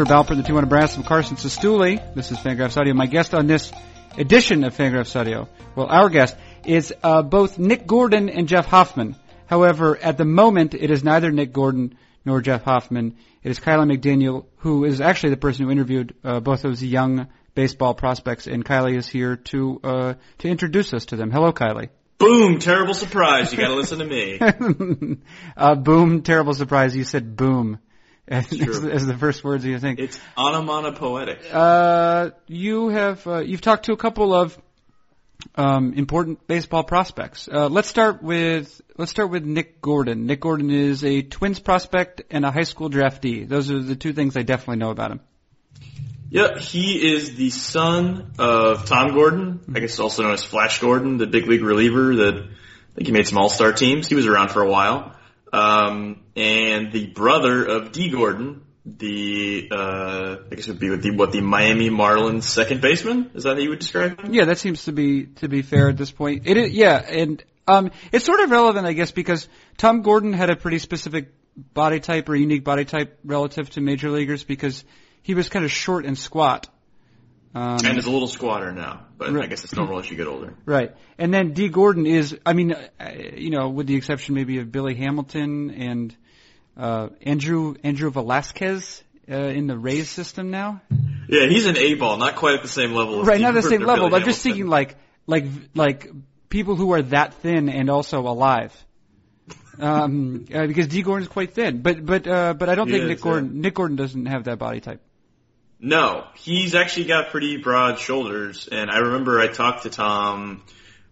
Herb Alpert, the Tijuana Brass, and Carson Cistulli. This is Fangraphs Audio. My guest on this edition of Fangraphs Audio, well, our guest, is uh, both Nick Gordon and Jeff Hoffman. However, at the moment, it is neither Nick Gordon nor Jeff Hoffman. It is Kiley McDaniel, who is actually the person who interviewed uh, both those young baseball prospects, and Kiley is here to uh, to introduce us to them. Hello, Kiley. Boom! Terrible surprise. You got to listen to me. uh, boom! Terrible surprise. You said boom. As, as, the first words you think. It's onomatopoetic. Uh, you have uh, you've talked to a couple of um, important baseball prospects. Uh, let's start with let's start with Nick Gordon. Nick Gordon is a Twins prospect and a high school draftee. Those are the two things I definitely know about him. Yep, he is the son of Tom Gordon. I guess also known as Flash Gordon, the big league reliever that I think he made some All Star teams. He was around for a while, um, and the brother of Dee Gordon, the uh, I guess it would be with the, what the Miami Marlins second baseman. Is that how you would describe him? Yeah, that seems to be to be fair at this point. It is, yeah, and um, it's sort of relevant, I guess, because Tom Gordon had a pretty specific body type or unique body type relative to major leaguers because he was kind of short and squat. Um, and is a little squatter now, but right. I guess it's normal as you get older. Right. And then Dee Gordon is, I mean, uh, you know, with the exception maybe of Billy Hamilton and uh, Andrew Andrew Velazquez uh, in the Rays system now. Yeah, he's an A ball, not quite at the same level. right, not the same level. But I'm just thinking like like like people who are that thin and also alive um, uh, because Dee Gordon's quite thin. But but uh, but I don't he think is, Nick Gordon yeah. Nick Gordon doesn't have that body type. No, he's actually got pretty broad shoulders, and I remember I talked to Tom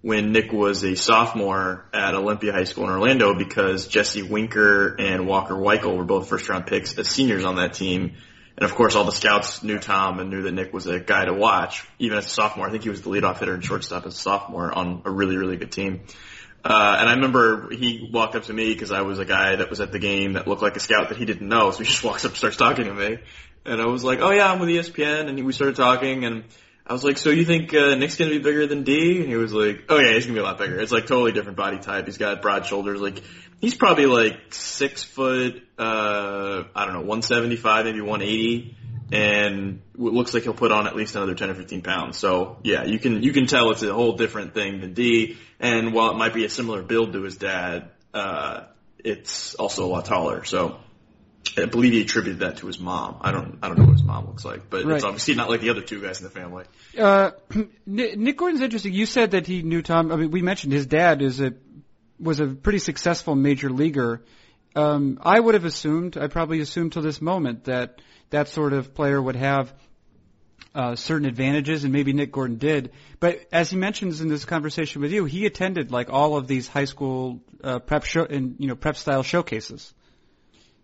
when Nick was a sophomore at Olympia High School in Orlando because Jesse Winker and Walker Weickel were both first round picks as seniors on that team. And of course, all the scouts knew Tom and knew that Nick was a guy to watch, even as a sophomore. I think he was the leadoff hitter and shortstop as a sophomore on a really, really good team. Uh, and I remember he walked up to me because I was a guy that was at the game that looked like a scout that he didn't know. So he just walks up and starts talking to me. And I was like, oh yeah, I'm with ESPN. And we started talking and I was like, so you think uh, Nick's gonna be bigger than D? And he was like, oh yeah, he's gonna be a lot bigger. It's like totally different body type. He's got broad shoulders. Like he's probably like six foot, uh, I don't know, 175, maybe 180 and it looks like he'll put on at least another 10 or 15 pounds. So yeah, you can, you can tell it's a whole different thing than D. And while it might be a similar build to his dad, uh, it's also a lot taller. So I believe he attributed that to his mom. I don't, I don't know what his mom looks like, but right. it's obviously not like the other two guys in the family. Uh, Nick Gordon's interesting. You said that he knew Tom. I mean, we mentioned his dad is a, was a pretty successful major leaguer. Um, I would have assumed, I probably assumed to this moment that that sort of player would have uh, certain advantages, and maybe Nick Gordon did. But as he mentions in this conversation with you, he attended like all of these high school uh, prep show and you know prep style showcases.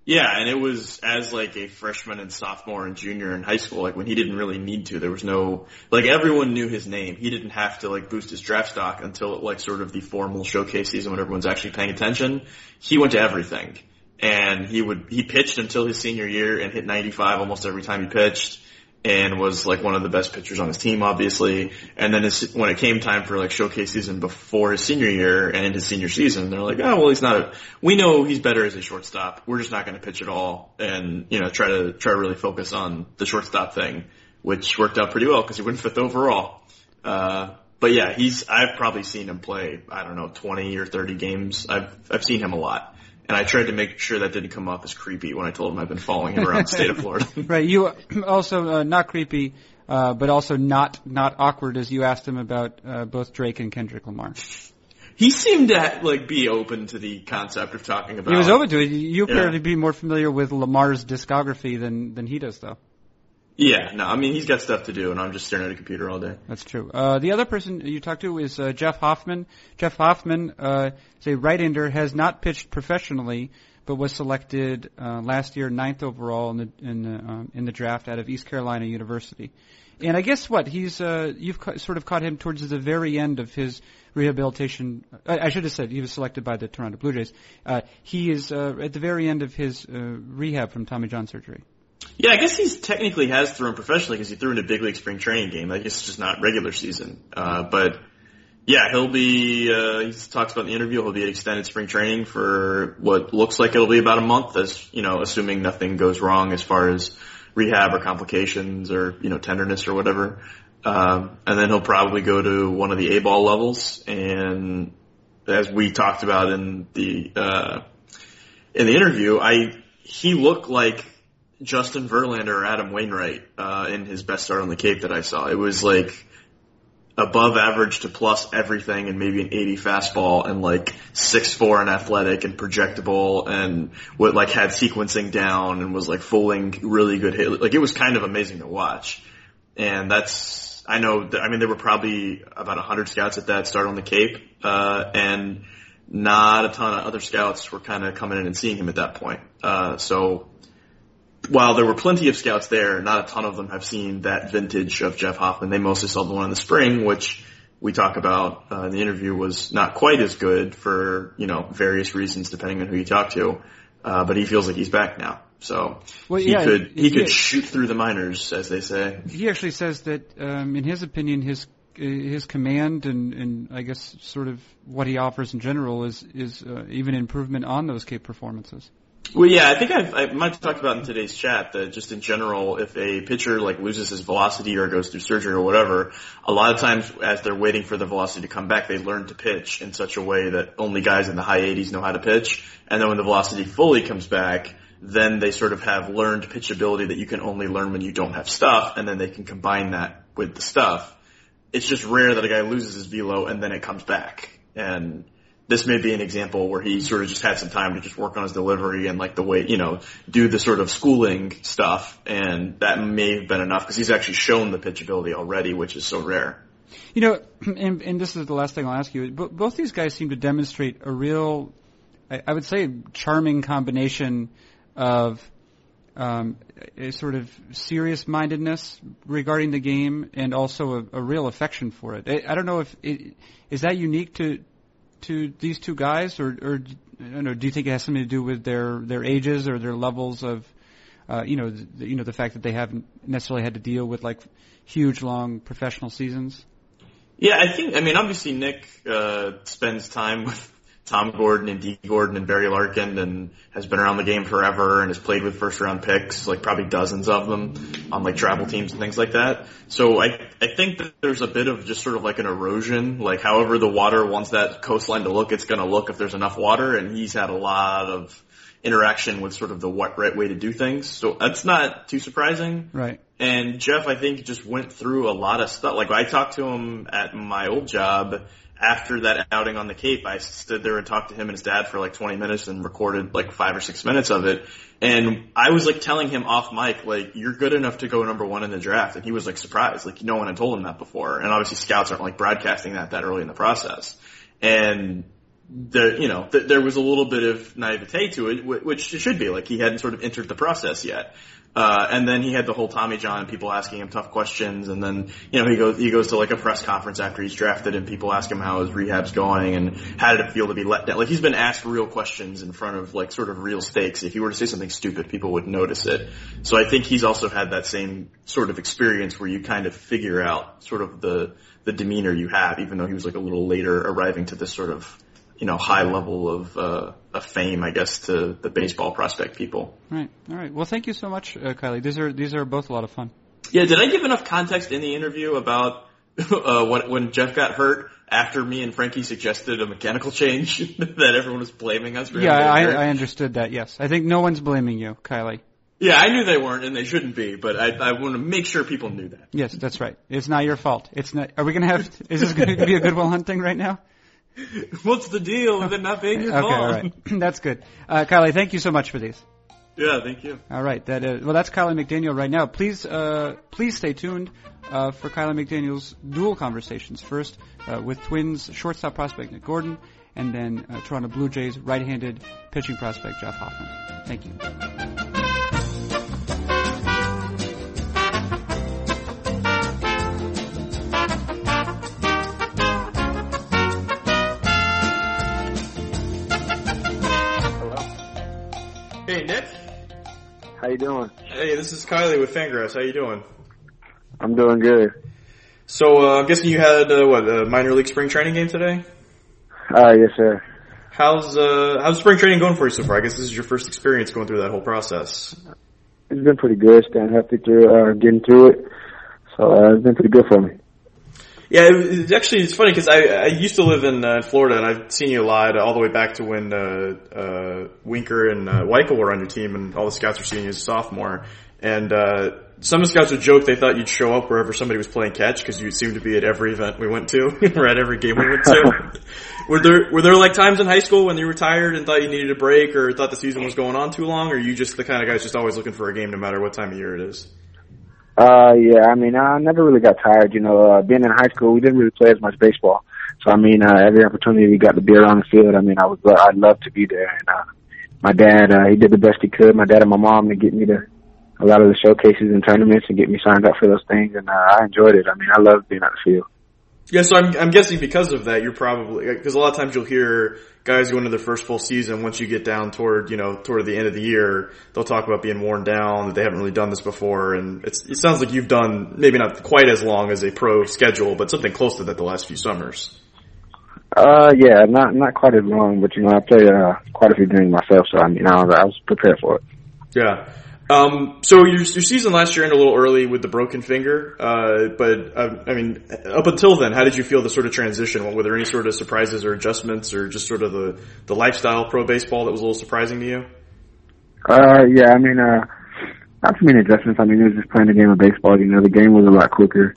Yeah, and it was as like a freshman and sophomore and junior in high school, like when he didn't really need to. There was no like everyone knew his name. He didn't have to like boost his draft stock until like sort of the formal showcase season when everyone's actually paying attention. He went to everything and he would he pitched until his senior year and hit 95 almost every time he pitched and was like one of the best pitchers on his team obviously and then his, when it came time for like showcase season before his senior year and his senior season they're like oh well he's not a, we know he's better as a shortstop we're just not going to pitch at all and you know try to try to really focus on the shortstop thing which worked out pretty well because he went fifth overall uh but yeah, he's, I've probably seen him play, I don't know, 20 or 30 games. I've, I've seen him a lot. And I tried to make sure that didn't come off as creepy when I told him I've been following him around the state of Florida. right. You also uh, not creepy, uh, but also not not awkward as you asked him about uh, both Drake and Kendrick Lamar. He seemed to like be open to the concept of talking about. He was open to it. You appear to be more familiar with Lamar's discography than than he does, though. Yeah, no, I mean he's got stuff to do, and I'm just staring at a computer all day. That's true. Uh, the other person you talked to is uh, Jeff Hoffman. Jeff Hoffman uh, is a right-hander, has not pitched professionally, but was selected uh, last year ninth overall in the in the, um, in the draft out of East Carolina University. And I guess what he's uh, you've ca- sort of caught him towards the very end of his rehabilitation. I, I should have said he was selected by the Toronto Blue Jays. Uh, he is uh, at the very end of his uh, rehab from Tommy John surgery. Yeah, I guess he's technically has thrown professionally because he threw in a big league spring training game. I guess it's just not regular season. Uh, but yeah, he'll be, uh, he talks about in the interview, he'll be at extended spring training for what looks like it'll be about a month as, you know, assuming nothing goes wrong as far as, rehab or complications or you know tenderness or whatever. Um, and then he'll probably go to one of the A ball levels. And as we talked about in the uh, in the interview, I he looked like Justin Verlander or Adam Wainwright uh, in his best start on the Cape that I saw. It was like above average to plus everything and maybe an 80 fastball and like six four and athletic and projectable and what like had sequencing down and was like fooling really good hit. Like it was kind of amazing to watch. And that's, I know I mean, there were probably about 100 scouts at that start on the Cape, uh, and not a ton of other scouts were kind of coming in and seeing him at that point. Uh, so while there were plenty of scouts there, not a ton of them have seen that vintage of Jeff Hoffman. They mostly saw the one in the spring, which we talk about uh, in the interview was not quite as good for you know various reasons depending on who you talk to. Uh, but he feels like he's back now, so well, he yeah, could he, he could shoot through the minors, as they say. He actually says that, um, in his opinion, his his command and, and I guess sort of what he offers in general is is uh, even improvement on those Cape performances. Well, yeah, I think I've, I might have talked about in today's chat that just in general, if a pitcher like loses his velocity or goes through surgery or whatever, a lot of times as they're waiting for the velocity to come back, they learn to pitch in such a way that only guys in the high 80s know how to pitch. And then when the velocity fully comes back, then they sort of have learned pitch ability that you can only learn when you don't have stuff, and then they can combine that with the stuff. It's just rare that a guy loses his velo and then it comes back. And this may be an example where he sort of just had some time to just work on his delivery and like the way, you know, do the sort of schooling stuff. And that may have been enough because he's actually shown the pitchability already, which is so rare. You know, and, and this is the last thing I'll ask you. but Both these guys seem to demonstrate a real, I would say, charming combination of um, a sort of serious mindedness regarding the game and also a, a real affection for it. I, I don't know if it, is that unique to to these two guys, or, or know, do you think it has something to do with their their ages or their levels of, uh, you know, the, you know, the fact that they haven't necessarily had to deal with like huge, long professional seasons? Yeah, I think. I mean, obviously, Nick uh, spends time with Tom Gordon and Dee Gordon and Barry Larkin and has been around the game forever and has played with first round picks, like probably dozens of them on like travel teams and things like that. So I, I think that there's a bit of just sort of like an erosion, like however the water wants that coastline to look, it's going to look if there's enough water and he's had a lot of interaction with sort of the what right way to do things. So that's not too surprising. Right. And Jeff, I think just went through a lot of stuff. Like I talked to him at my old job after that outing on the Cape, I stood there and talked to him and his dad for like 20 minutes and recorded like five or six minutes of it. And I was like telling him off mic, like, you're good enough to go number one in the draft. And he was like surprised. Like no one had told him that before. And obviously scouts aren't like broadcasting that that early in the process. And there, you know, th- there was a little bit of naivete to it, which it should be. Like he hadn't sort of entered the process yet. Uh, and then he had the whole Tommy John, people asking him tough questions, and then you know he goes he goes to like a press conference after he's drafted, and people ask him how his rehab's going and how did it feel to be let down. Like he's been asked real questions in front of like sort of real stakes. If he were to say something stupid, people would notice it. So I think he's also had that same sort of experience where you kind of figure out sort of the the demeanor you have, even though he was like a little later arriving to this sort of you know, high level of, uh, of fame, I guess, to the baseball prospect people. Right. All right. Well, thank you so much, uh, Kiley. These are these are both a lot of fun. Yeah. Did I give enough context in the interview about uh, what, when Jeff got hurt after me and Frankie suggested a mechanical change that everyone was blaming us for? Yeah, I, I understood that. Yes, I think no one's blaming you, Kiley. Yeah, I knew they weren't, and they shouldn't be, but I, I want to make sure people knew that. Yes, that's right. It's not your fault. It's not. Are we going to have? Is this going to be a Good Will Hunting right now? What's the deal with it not being your okay, all right. that's good. Uh, Kiley, thank you so much for these. Yeah, thank you. All right, that is, well, that's Kiley McDaniel right now. Please, uh, please stay tuned uh, for Kiley McDaniel's dual conversations. First, uh, with Twins shortstop prospect Nick Gordon, and then uh, Toronto Blue Jays right-handed pitching prospect Jeff Hoffman. Thank you. How you doing? Hey, this is Kiley with Fangraphs. How you doing? I'm doing good. So uh, I'm guessing you had uh, what a minor league spring training game today? Uh, yes, sir. How's uh how's spring training going for you so far? I guess this is your first experience going through that whole process. it's been pretty good. Staying healthy through uh, getting through it. So uh, it's been pretty good for me. Yeah, it, it's actually it's funny because I I used to live in uh, Florida and I've seen you a lot all the way back to when uh, uh, Winker and uh, Weickel were on your team and all the scouts were seeing you as a sophomore. And uh, some of the scouts would joke they thought you'd show up wherever somebody was playing catch because you seemed to be at every event we went to or at every game we went to. were there were there like times in high school when you were tired and thought you needed a break or thought the season was going on too long, or are you just the kind of guys just always looking for a game no matter what time of year it is? Uh, yeah, I mean, I never really got tired. You know, uh, being in high school, we didn't really play as much baseball. So, I mean, uh, every opportunity we got to be around the field, I mean, I was, I'd love to be there. And, uh, my dad, uh, he did the best he could, my dad and my mom, to get me to a lot of the showcases and tournaments and get me signed up for those things. And, uh, I enjoyed it. I mean, I loved being out the field. Yeah, so I'm, I'm guessing because of that, you're probably because a lot of times you'll hear guys go into their first full season. Once you get down toward you know toward the end of the year, they'll talk about being worn down that they haven't really done this before, and it sounds like you've done maybe not quite as long as a pro schedule, but something close to that the last few summers. Uh, yeah, not not quite as long, but you know I played uh, quite a few games myself, so I mean I was, I was prepared for it. Yeah. Um, so your, your season last year ended a little early with the broken finger, uh, but uh, I mean, up until then, how did you feel the sort of transition? Were there any sort of surprises or adjustments, or just sort of the the lifestyle pro baseball that was a little surprising to you? Uh, yeah, I mean, uh, not too many adjustments. I mean, it was just playing a game of baseball. You know, the game was a lot quicker.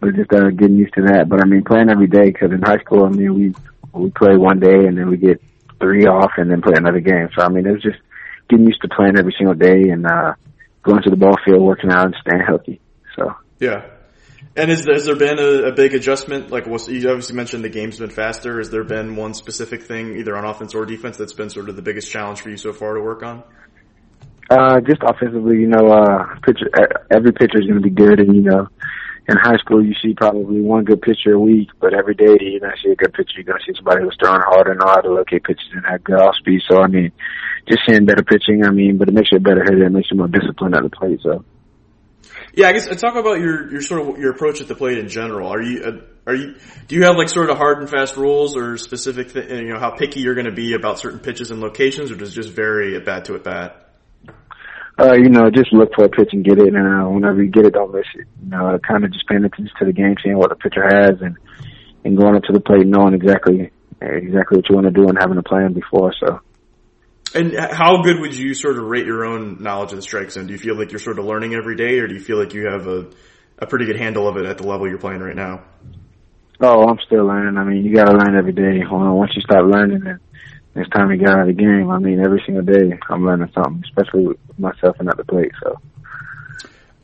It was just uh, getting used to that. But I mean, playing every day because in high school, I mean, we we play one day and then we get three off and then play another game. So I mean, it was just getting used to playing every single day and uh, going to the ball field, working out, and staying healthy. So yeah. And is, has there been a, a big adjustment? Like, was, you obviously mentioned the game's been faster. Has there been one specific thing, either on offense or defense, that's been sort of the biggest challenge for you so far to work on? Uh, just offensively, you know, uh, pitcher, every pitcher is going to be good, and you know, in high school you see probably one good pitcher a week, but every day you're to see a good pitcher. You're to see somebody who's throwing hard and know how to locate pitches and have good off speed. So I mean, just seeing better pitching. I mean, but it makes you a better hitter. It makes you more disciplined at the plate. So. Yeah, I guess uh, talk about your your sort of your approach at the plate in general. Are you uh, are you do you have like sort of hard and fast rules or specific th- you know how picky you're going to be about certain pitches and locations, or does it just vary at bat to at bat? Uh, you know, just look for a pitch and get it, and uh, whenever you get it, don't miss it. You know, kind of just paying attention to the game, seeing what the pitcher has, and and going up to the plate, knowing exactly exactly what you want to do, and having a plan before. So. And how good would you sort of rate your own knowledge of the strike zone? Do you feel like you're sort of learning every day, or do you feel like you have a a pretty good handle of it at the level you're playing right now? Oh, I'm still learning. I mean, you got to learn every day. Once you start learning, it's time to get out of the game. I mean, every single day I'm learning something, especially with myself and at the plate. So.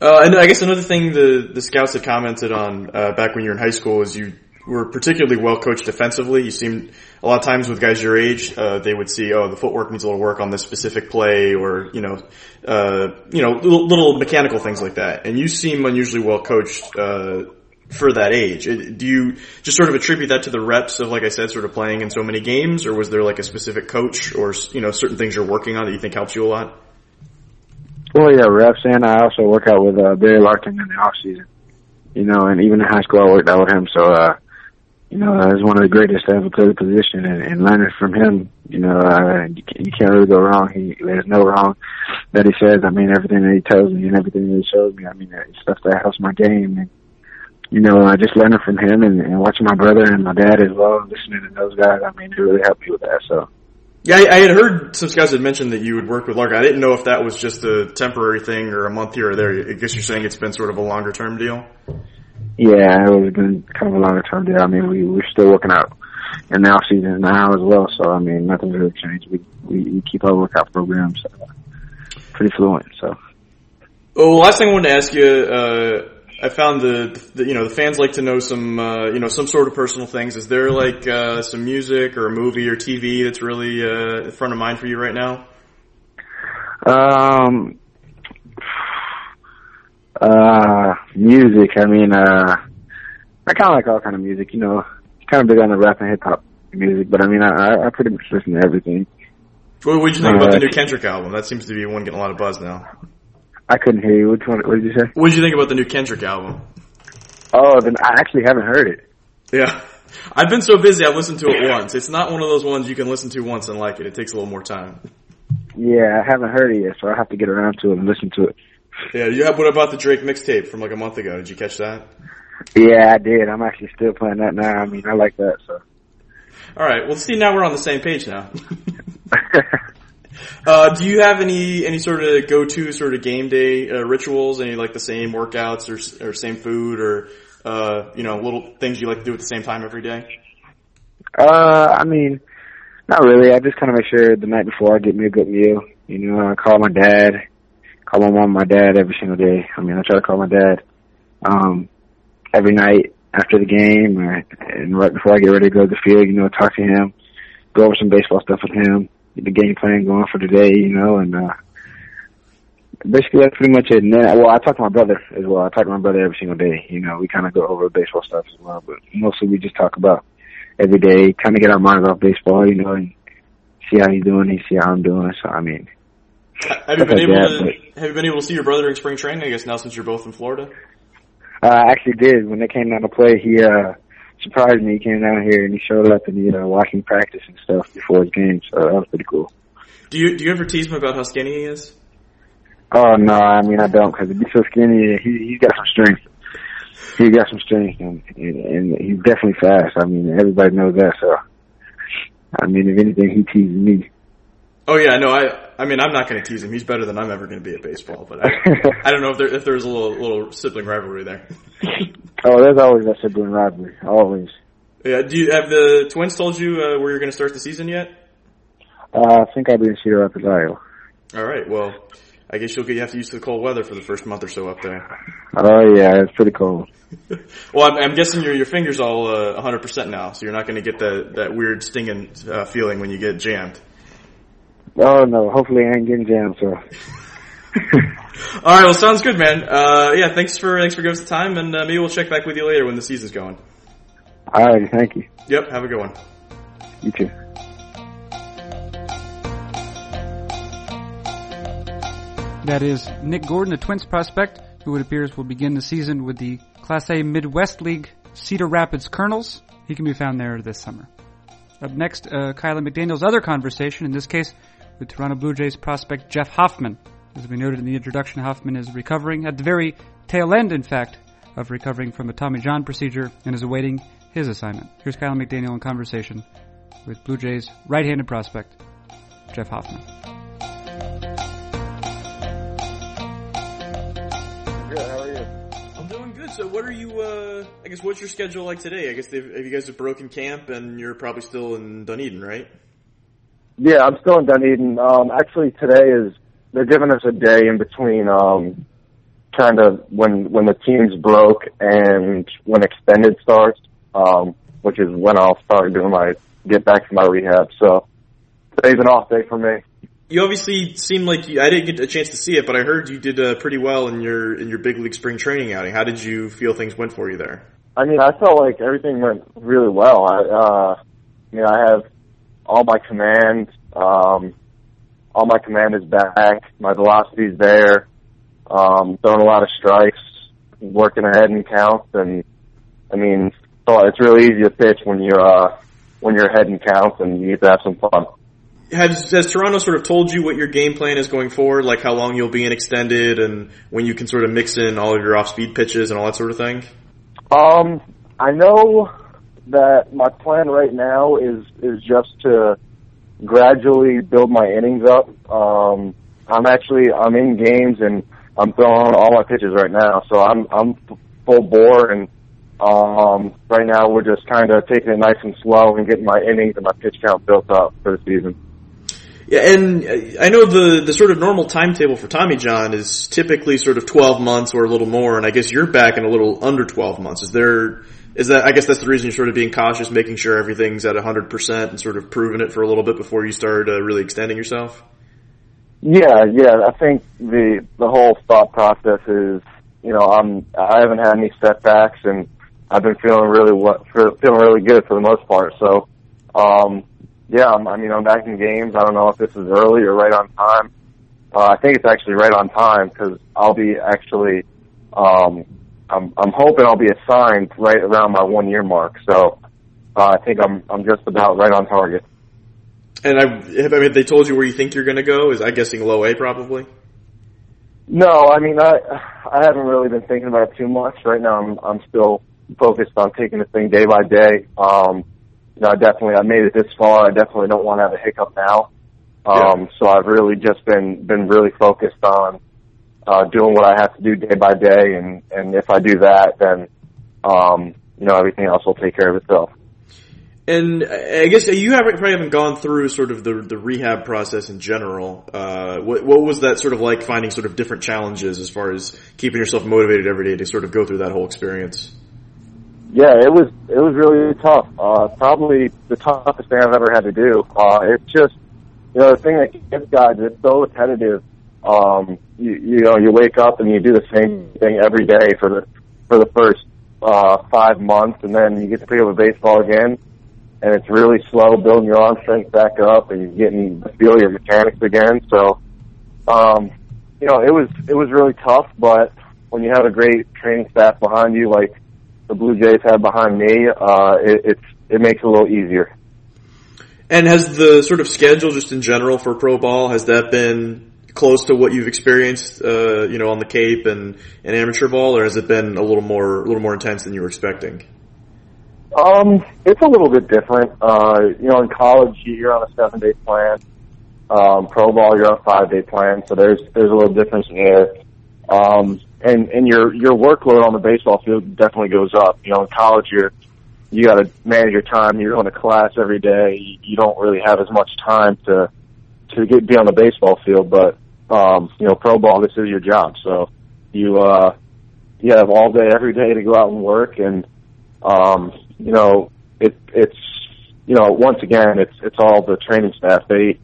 Uh, and I guess another thing the the scouts had commented on uh, back when you were in high school is you were particularly well coached defensively. You seemed a lot of times with guys your age, uh, they would see, oh, the footwork needs a little work on this specific play, or you know, uh, you know, little, little, mechanical things like that. And you seem unusually well coached uh, for that age. Do you just sort of attribute that to the reps of, like I said, sort of playing in so many games, or was there like a specific coach or you know certain things you're working on that you think helps you a lot? Well, yeah, reps, and I also work out with uh, Barry Larkin in the off season. You know, and even in high school, I worked out with him. So, uh, you know, uh, he's one of the greatest to ever play the position, and, and learning from him, you know, uh, you, can't, you can't really go wrong. He there's no wrong that he says. I mean, everything that he tells me and everything that he shows me. I mean, it's stuff that helps my game, and you know, I just learning from him and, and watching my brother and my dad as well, listening to those guys. I mean, it really helped me with that. So. Yeah, I, I had heard some guys had mentioned that you would work with Larkin. I didn't know if that was just a temporary thing or a month here or there. I guess you're saying it's been sort of a longer term deal. Yeah, it was been kind of a longer term deal. I mean, we we're still working out in the off season now as well. So I mean, nothing's really changed. We we, we keep our workout programs uh, pretty fluent. So. Well, last thing I wanted to ask you. Uh, I found the, the, you know the fans like to know some uh, you know some sort of personal things. Is there like uh, some music or a movie or TV that's really uh, front of mind for you right now? Um, uh, music. I mean, uh, I kind of like all kind of music. You know, kind of big on the rap and hip hop music, but I mean, I, I pretty much listen to everything. What did you think about the new Kendrick album? That seems to be one getting a lot of buzz now. I couldn't hear you. Which one? What did you say? What did you think about the new Kendrick album? Oh, then I actually haven't heard it. Yeah. I've been so busy I've listened to it once. It's not one of those ones you can listen to once and like it. It takes a little more time. Yeah, I haven't heard it yet, so I have to get around to it and listen to it. Yeah, you have. What about the Drake mixtape from like a month ago? Did you catch that? Yeah, I did. I'm actually still playing that now. I mean, I like that. So. All right. Well, see, now we're on the same page now. uh, do you have any any sort of go to sort of game day uh, rituals? Any like the same workouts or or same food or uh, you know little things you like to do at the same time every day? Uh, I mean, not really. I just kind of make sure the night before I get me a good meal. You know, I call my dad, call my mom, my dad every single day. I mean, I try to call my dad um, every night after the game or, and right before I get ready to go to the field. You know, talk to him, go over some baseball stuff with him, get the game plan going for today. You know, and uh, basically that's pretty much it. And then, well, I talk to my brother as well. I talk to my brother every single day. You know, we kind of go over baseball stuff as well, but mostly we just talk about every day, kind of get our minds off baseball. You know, and see how he's doing, and see how I'm doing. So I mean. Have you been able to Have you been able to see your brother in spring training? I guess now since you're both in Florida. Uh, I actually did. When they came down to play, he uh surprised me. He came down here and he showed up and he uh, watching practice and stuff before his game. So that was pretty cool. Do you Do you ever tease him about how skinny he is? Oh no, I mean I don't because he's so skinny. He he's got some strength. He got some strength and, and and he's definitely fast. I mean everybody knows that. So I mean if anything, he teases me. Oh yeah, no, I I mean I'm not going to tease him. He's better than I'm ever going to be at baseball. But I, I don't know if there if there's a little little sibling rivalry there. oh, there's always a sibling rivalry. Always. Yeah. Do you have the Twins told you uh, where you're going to start the season yet? Uh, I think I'll be in Cedar Rapids, Iowa. All right. Well, I guess you'll get you have to use the cold weather for the first month or so up there. Oh yeah, it's pretty cold. well, I'm, I'm, guessing your your fingers all uh, 100% now, so you're not going to get that that weird stinging uh, feeling when you get jammed. Oh no, hopefully I ain't getting jammed. So. All right, well, sounds good, man. Uh, yeah, thanks for thanks for giving us the time, and uh, maybe we'll check back with you later when the season's going. All right, thank you. Yep, have a good one. You too. That is Nick Gordon, a Twins prospect, who it appears will begin the season with the Class A Midwest League Cedar Rapids Kernels. He can be found there this summer. Up next, uh, Kyla McDaniel's other conversation, in this case with Toronto Blue Jays prospect Jeff Hoffman. As we noted in the introduction, Hoffman is recovering at the very tail end, in fact, of recovering from a Tommy John procedure and is awaiting his assignment. Here's Kyle McDaniel in conversation with Blue Jays right-handed prospect Jeff Hoffman. Good. How are you? I'm doing good. So, what are you? Uh, I guess what's your schedule like today? I guess have you guys have broken camp and you're probably still in Dunedin, right? Yeah, I'm still in Dunedin. Um, actually, today is they're giving us a day in between um, kind of when when the team's broke and when extended starts, um, which is when I'll start doing my get back to my rehab. So today's an off day for me. You obviously seem like you, I didn't get a chance to see it, but I heard you did uh, pretty well in your in your big league spring training outing. How did you feel things went for you there? I mean, I felt like everything went really well. I, uh, I mean, I have all my command, um, all my command is back. My velocity's there. Um, throwing a lot of strikes, working ahead in counts, and I mean, so it's really easy to pitch when you're uh, when you're ahead in counts and you get to have some fun. Has, has Toronto sort of told you what your game plan is going forward, like how long you'll be in extended and when you can sort of mix in all of your off-speed pitches and all that sort of thing? Um, I know that my plan right now is is just to gradually build my innings up. Um, I'm actually I'm in games and I'm throwing all my pitches right now, so I'm I'm full bore and um, right now we're just kind of taking it nice and slow and getting my innings and my pitch count built up for the season. Yeah, and I know the the sort of normal timetable for Tommy John is typically sort of 12 months or a little more, and I guess you're back in a little under 12 months. Is there is that I guess that's the reason you're sort of being cautious, making sure everything's at 100% and sort of proving it for a little bit before you start uh, really extending yourself? Yeah, yeah, I think the the whole thought process is, you know, I'm I haven't had any setbacks and I've been feeling really what feeling really good for the most part. So, um, yeah, I'm, I mean, I'm back in games. I don't know if this is early or right on time. Uh, I think it's actually right on time because I'll be actually, um, I'm, I'm hoping I'll be assigned right around my one year mark. So, uh, I think I'm, I'm just about right on target. And I, have, I mean, they told you where you think you're going to go. Is I guessing low A probably. No, I mean I I haven't really been thinking about it too much right now. I'm I'm still focused on taking the thing day by day. Um, you know, I definitely I made it this far. I definitely don't want to have a hiccup now. Um, yeah. so I've really just been been really focused on uh, doing what I have to do day by day, and and if I do that, then um, you know everything else will take care of itself. And I guess you haven't probably haven't gone through sort of the the rehab process in general. Uh, what, what was that sort of like finding sort of different challenges as far as keeping yourself motivated every day to sort of go through that whole experience? Yeah, it was it was really tough. Uh, probably the toughest thing I've ever had to do. Uh, it's just you know the thing that gets guys it's so repetitive. Um, you you know you wake up and you do the same thing every day for the for the first uh, five months, and then you get to pick up a baseball again and it's really slow building your arm strength back up and you're getting to feel your mechanics again. So, um, you know, it was, it was really tough, but when you have a great training staff behind you, like the Blue Jays had behind me, uh, it, it's, it makes it a little easier. And has the sort of schedule just in general for pro ball, has that been close to what you've experienced, uh, you know, on the Cape and, and amateur ball, or has it been a little more, a little more intense than you were expecting? Um, it's a little bit different. Uh, you know, in college you're on a seven day plan. Um, pro ball you're on a five day plan, so there's there's a little difference there. Um, and and your your workload on the baseball field definitely goes up. You know, in college you're you got to manage your time. You're going to class every day. You don't really have as much time to to get be on the baseball field. But um, you know, pro ball this is your job, so you uh, you have all day every day to go out and work and um, you know, it, it's, you know, once again, it's, it's all the training staff. They,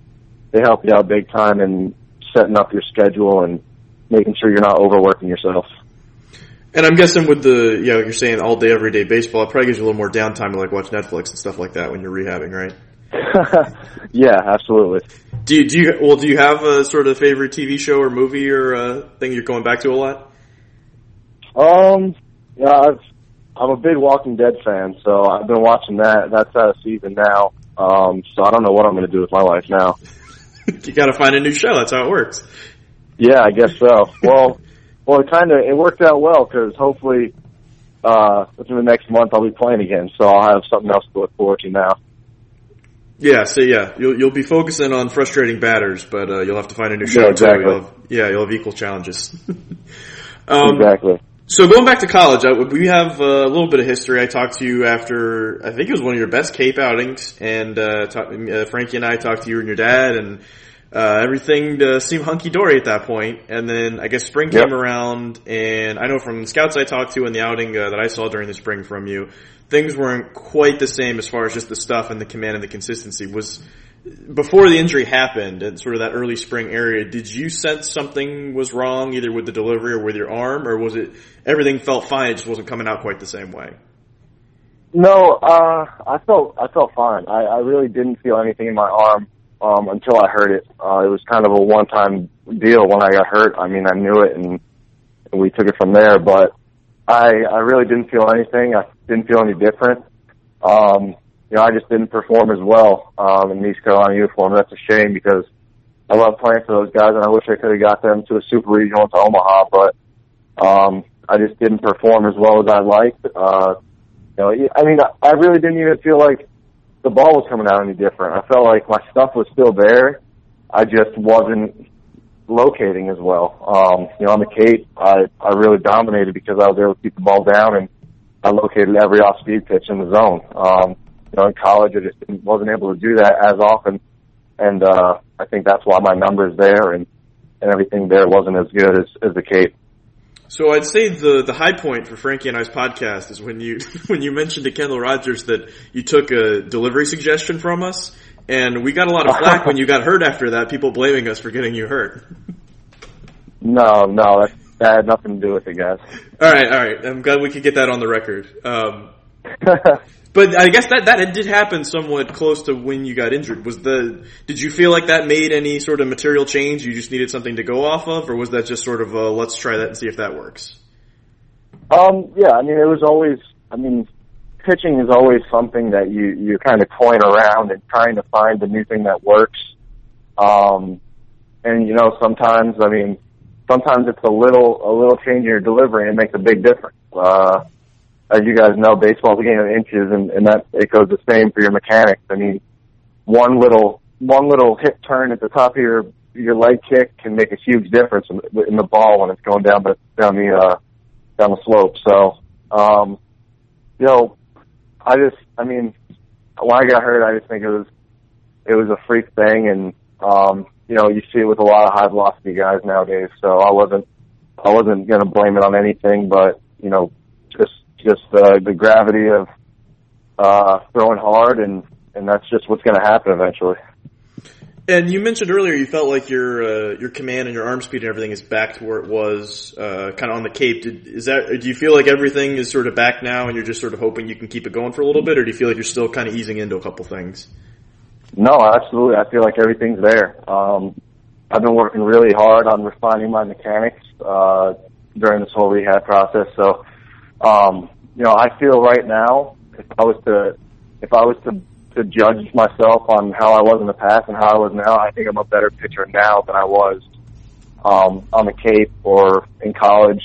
they help you out big time in setting up your schedule and making sure you're not overworking yourself. And I'm guessing with the, yeah, like you're saying all day, every day baseball, it probably gives you a little more downtime to like watch Netflix and stuff like that when you're rehabbing, right? yeah, absolutely. Do you, do you, well, do you have a sort of favorite TV show or movie or uh, thing you're going back to a lot? Um, yeah, I've, I'm a big Walking Dead fan, so I've been watching that. That's out of season now. Um, so I don't know what I'm going to do with my life now. you got to find a new show. That's how it works. Yeah, I guess so. well, well, it kind of it worked out well because hopefully uh, within the next month I'll be playing again, so I'll have something else to look forward to now. Yeah, so yeah, you'll you'll be focusing on frustrating batters, but uh, you'll have to find a new show yeah, exactly. You'll have, yeah, you'll have equal challenges. um, exactly. So going back to college, I, we have uh, a little bit of history. I talked to you after I think it was one of your best Cape outings, and uh, talk, uh, Frankie and I talked to you and your dad, and uh, everything uh, seemed hunky dory at that point. And then I guess spring yep. came around, and I know from the scouts I talked to and the outing uh, that I saw during the spring from you, things weren't quite the same as far as just the stuff and the command and the consistency. Was before the injury happened and sort of that early spring area, did you sense something was wrong either with the delivery or with your arm, or was it everything felt fine, it just wasn't coming out quite the same way? No, uh, I felt I felt fine. I, I really didn't feel anything in my arm um, until I heard it. Uh, it was kind of a one-time deal when I got hurt. I mean, I knew it, and we took it from there. But I I really didn't feel anything. I didn't feel any different. Um, you know, I just didn't perform as well um, in the East Carolina uniform. That's a shame because I love playing for those guys, and I wish I could have got them to a super regional to Omaha, but um, I just didn't perform as well as I liked. Uh, you know, I mean, I really didn't even feel like the ball was coming out any different. I felt like my stuff was still there. I just wasn't locating as well. Um, you know, on the Cape, I I really dominated because I was able to keep the ball down and I located every off-speed pitch in the zone. Um, you know, in college, I just wasn't able to do that as often, and uh, I think that's why my numbers there and and everything there wasn't as good as as the Cape. So I'd say the the high point for Frankie and I's podcast is when you when you mentioned to Kendall Rogers that you took a delivery suggestion from us, and we got a lot of flack when you got hurt after that. People blaming us for getting you hurt. No, no, that, that had nothing to do with it, guys. All right, all right. I'm glad we could get that on the record. Um, But I guess that that did happen somewhat close to when you got injured. Was the did you feel like that made any sort of material change? You just needed something to go off of, or was that just sort of a, let's try that and see if that works? Um, yeah, I mean, it was always. I mean, pitching is always something that you you're kind of toying around and trying to find the new thing that works. Um, and you know, sometimes I mean, sometimes it's a little a little change in your delivery and it makes a big difference. Uh, as you guys know, baseball's a game of inches, and, and that it goes the same for your mechanics. I mean, one little one little hit turn at the top of your your leg kick can make a huge difference in, in the ball when it's going down the down the uh, down the slope. So, um, you know, I just, I mean, when I got hurt, I just think it was it was a freak thing, and um, you know, you see it with a lot of high velocity guys nowadays. So I wasn't I wasn't going to blame it on anything, but you know, just just uh, the gravity of uh, throwing hard, and and that's just what's going to happen eventually. And you mentioned earlier you felt like your uh, your command and your arm speed and everything is back to where it was, uh, kind of on the Cape. Did, is that? Do you feel like everything is sort of back now, and you're just sort of hoping you can keep it going for a little bit, or do you feel like you're still kind of easing into a couple things? No, absolutely. I feel like everything's there. Um, I've been working really hard on refining my mechanics uh, during this whole rehab process. So, um, you know, I feel right now if I was to if I was to to judge myself on how I was in the past and how I was now, I think I'm a better pitcher now than I was um, on the Cape or in college.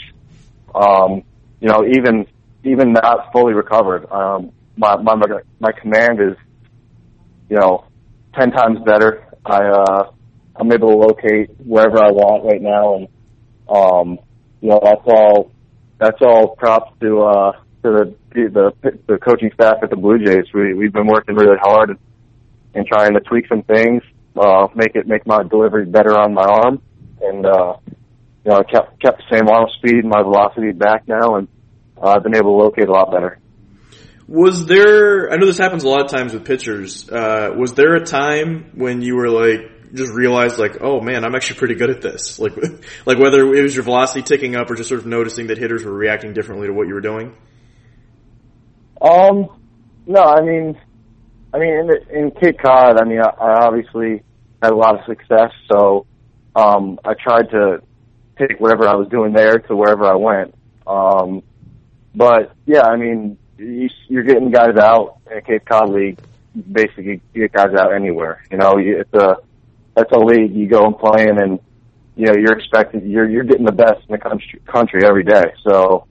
Um, you know, even even not fully recovered. Um, my my my command is, you know, ten times better. I uh, I'm able to locate wherever I want right now, and um, you know that's all that's all props to uh, to the, the the coaching staff at the Blue Jays. We we've been working really hard and, trying to tweak some things, uh, make it make my delivery better on my arm, and uh, you know I kept kept the same arm speed, my velocity back now, and uh, I've been able to locate a lot better. Was there? I know this happens a lot of times with pitchers. Uh, was there a time when you were like just realized like, oh man, I'm actually pretty good at this. Like, like whether it was your velocity ticking up or just sort of noticing that hitters were reacting differently to what you were doing. Um, no, I mean, I mean, in, in Cape Cod, I mean, I, I obviously had a lot of success, so um, I tried to take whatever I was doing there to wherever I went. Um, but yeah, I mean, you're getting guys out in Cape Cod league. Basically, you get guys out anywhere. You know, it's a that's a league you go and play in, and you know you're expected you're you're getting the best in the country country every day. So,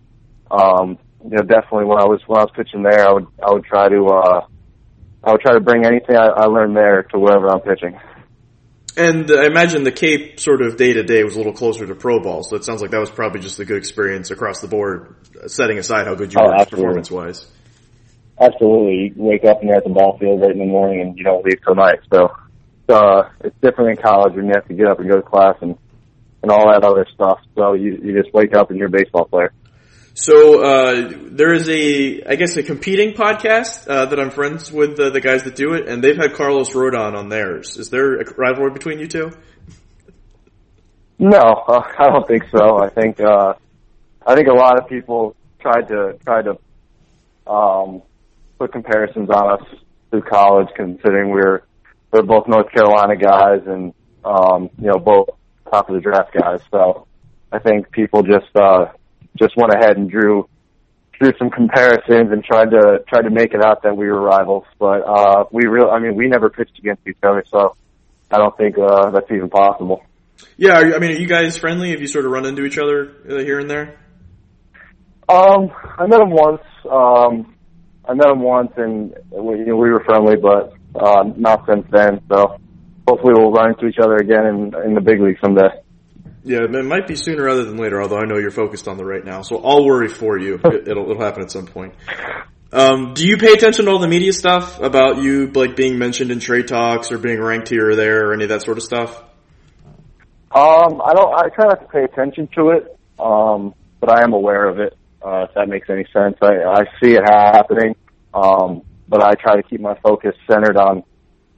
um, you know, definitely when I was when I was pitching there, I would I would try to uh, I would try to bring anything I, I learned there to wherever I'm pitching. And I imagine the Cape sort of day to day was a little closer to pro ball, so it sounds like that was probably just a good experience across the board, setting aside how good you oh, were performance wise. Absolutely, you wake up and you're at the ball field right in the morning, and you don't leave till night. So, uh, it's different in college when you have to get up and go to class and and all that other stuff. So you you just wake up and you're a baseball player. So uh, there is a, I guess, a competing podcast uh, that I'm friends with the, the guys that do it, and they've had Carlos Rodon on theirs. Is there a rivalry between you two? No, uh, I don't think so. I think uh, I think a lot of people tried to try to um, put comparisons on us through college, considering we're we're both North Carolina guys and um, you know both top of the draft guys. So I think people just uh, just went ahead and drew drew some comparisons and tried to tried to make it out that we were rivals. But uh, we real, I mean, we never pitched against each other, so I don't think uh, that's even possible. Yeah, I mean, are you guys friendly? Have you sort of run into each other uh, here and there? Um, I met him once. Um, I met him once, and we, you know, we were friendly, but uh, not since then. So hopefully, we'll run into each other again in in the big league someday. Yeah, it might be sooner rather than later. Although I know you're focused on the right now, so I'll worry for you. It, will it'll happen at some point. Um, do you pay attention to all the media stuff about you like being mentioned in trade talks or being ranked here or there or any of that sort of stuff? Um, I don't. I try not to pay attention to it, um, but I am aware of it. Uh, if that makes any sense, I, I see it happening, um, but I try to keep my focus centered on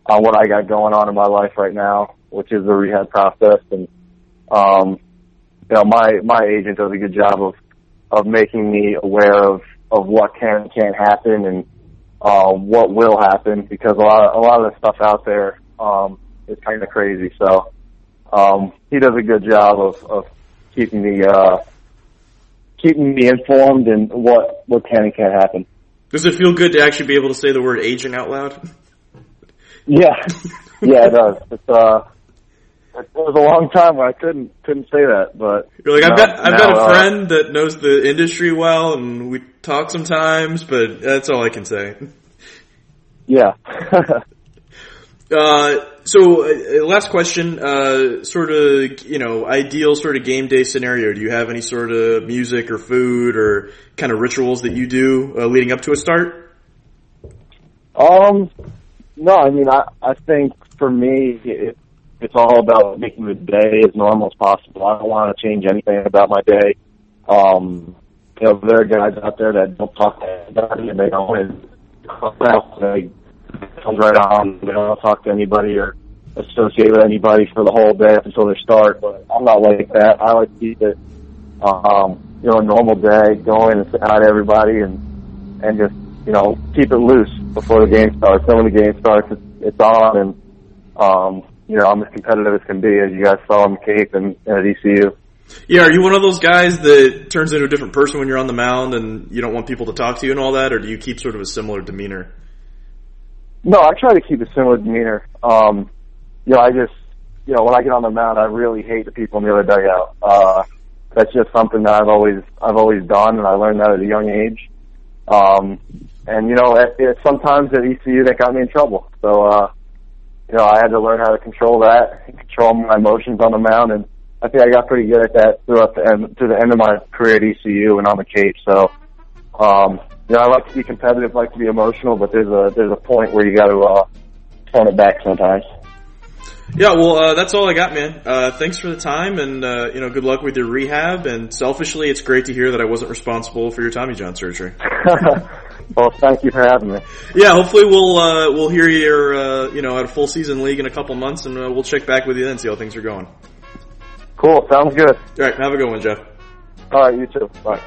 on what I got going on in my life right now, which is the rehab process and um, you know, my my agent does a good job of of making me aware of of what can and can't happen and uh, what will happen because a lot of, a lot of the stuff out there um, is kind of crazy. So um, he does a good job of, of keeping me uh, keeping me informed and what what can and can't happen. Does it feel good to actually be able to say the word agent out loud? Yeah, yeah, it does. It's uh, it was a long time where I couldn't couldn't say that, but You're like, I've got I've got a uh, friend that knows the industry well, and we talk sometimes, but that's all I can say. yeah. Uh, so uh, last question, uh, sort of, you know, ideal sort of game day scenario. Do you have any sort of music or food or kind of rituals that you do uh, leading up to a start? Um, no, I mean, I I think for me, it's all about making the day as normal as possible. I don't want to change anything about my day. Um, you know, there are guys out there that don't talk to anybody and they don't and they comes right on. They don't talk to anybody or associate with anybody for the whole day up until they start. But I'm not like that. I like to keep it, um, you know, a normal day, going and hi to everybody and and just you know keep it loose before the game starts. Then when the game starts, it's, it's on, and um, you know I'm as competitive as can be, as you guys saw in Cape and, and at ECU. Yeah, are you one of those guys that turns into a different person when you're on the mound and you don't want people to talk to you and all that, or do you keep sort of a similar demeanor? No, I try to keep a similar demeanor. Um, you know, I just, you know, when I get on the mound, I really hate the people in the other dugout. Uh, that's just something that I've always, I've always done, and I learned that at a young age. Um, and you know, it, it, sometimes at ECU that got me in trouble. So, uh, you know, I had to learn how to control that, control my emotions on the mound, and I think I got pretty good at that throughout the end, to the end of my career at ECU and on the Cape. So, um, you know, I like to be competitive, like to be emotional, but there's a there's a point where you got to uh, tone it back sometimes. Yeah, well, uh, that's all I got, man. Uh, thanks for the time, and uh, you know, good luck with your rehab. And selfishly, it's great to hear that I wasn't responsible for your Tommy John surgery. well, thank you for having me. Yeah, hopefully we'll uh, we'll hear you, uh, you know, at a full season league in a couple months, and uh, we'll check back with you then, see how things are going. Cool, sounds good. All right, have a good one, Jeff. All right, you too. Bye.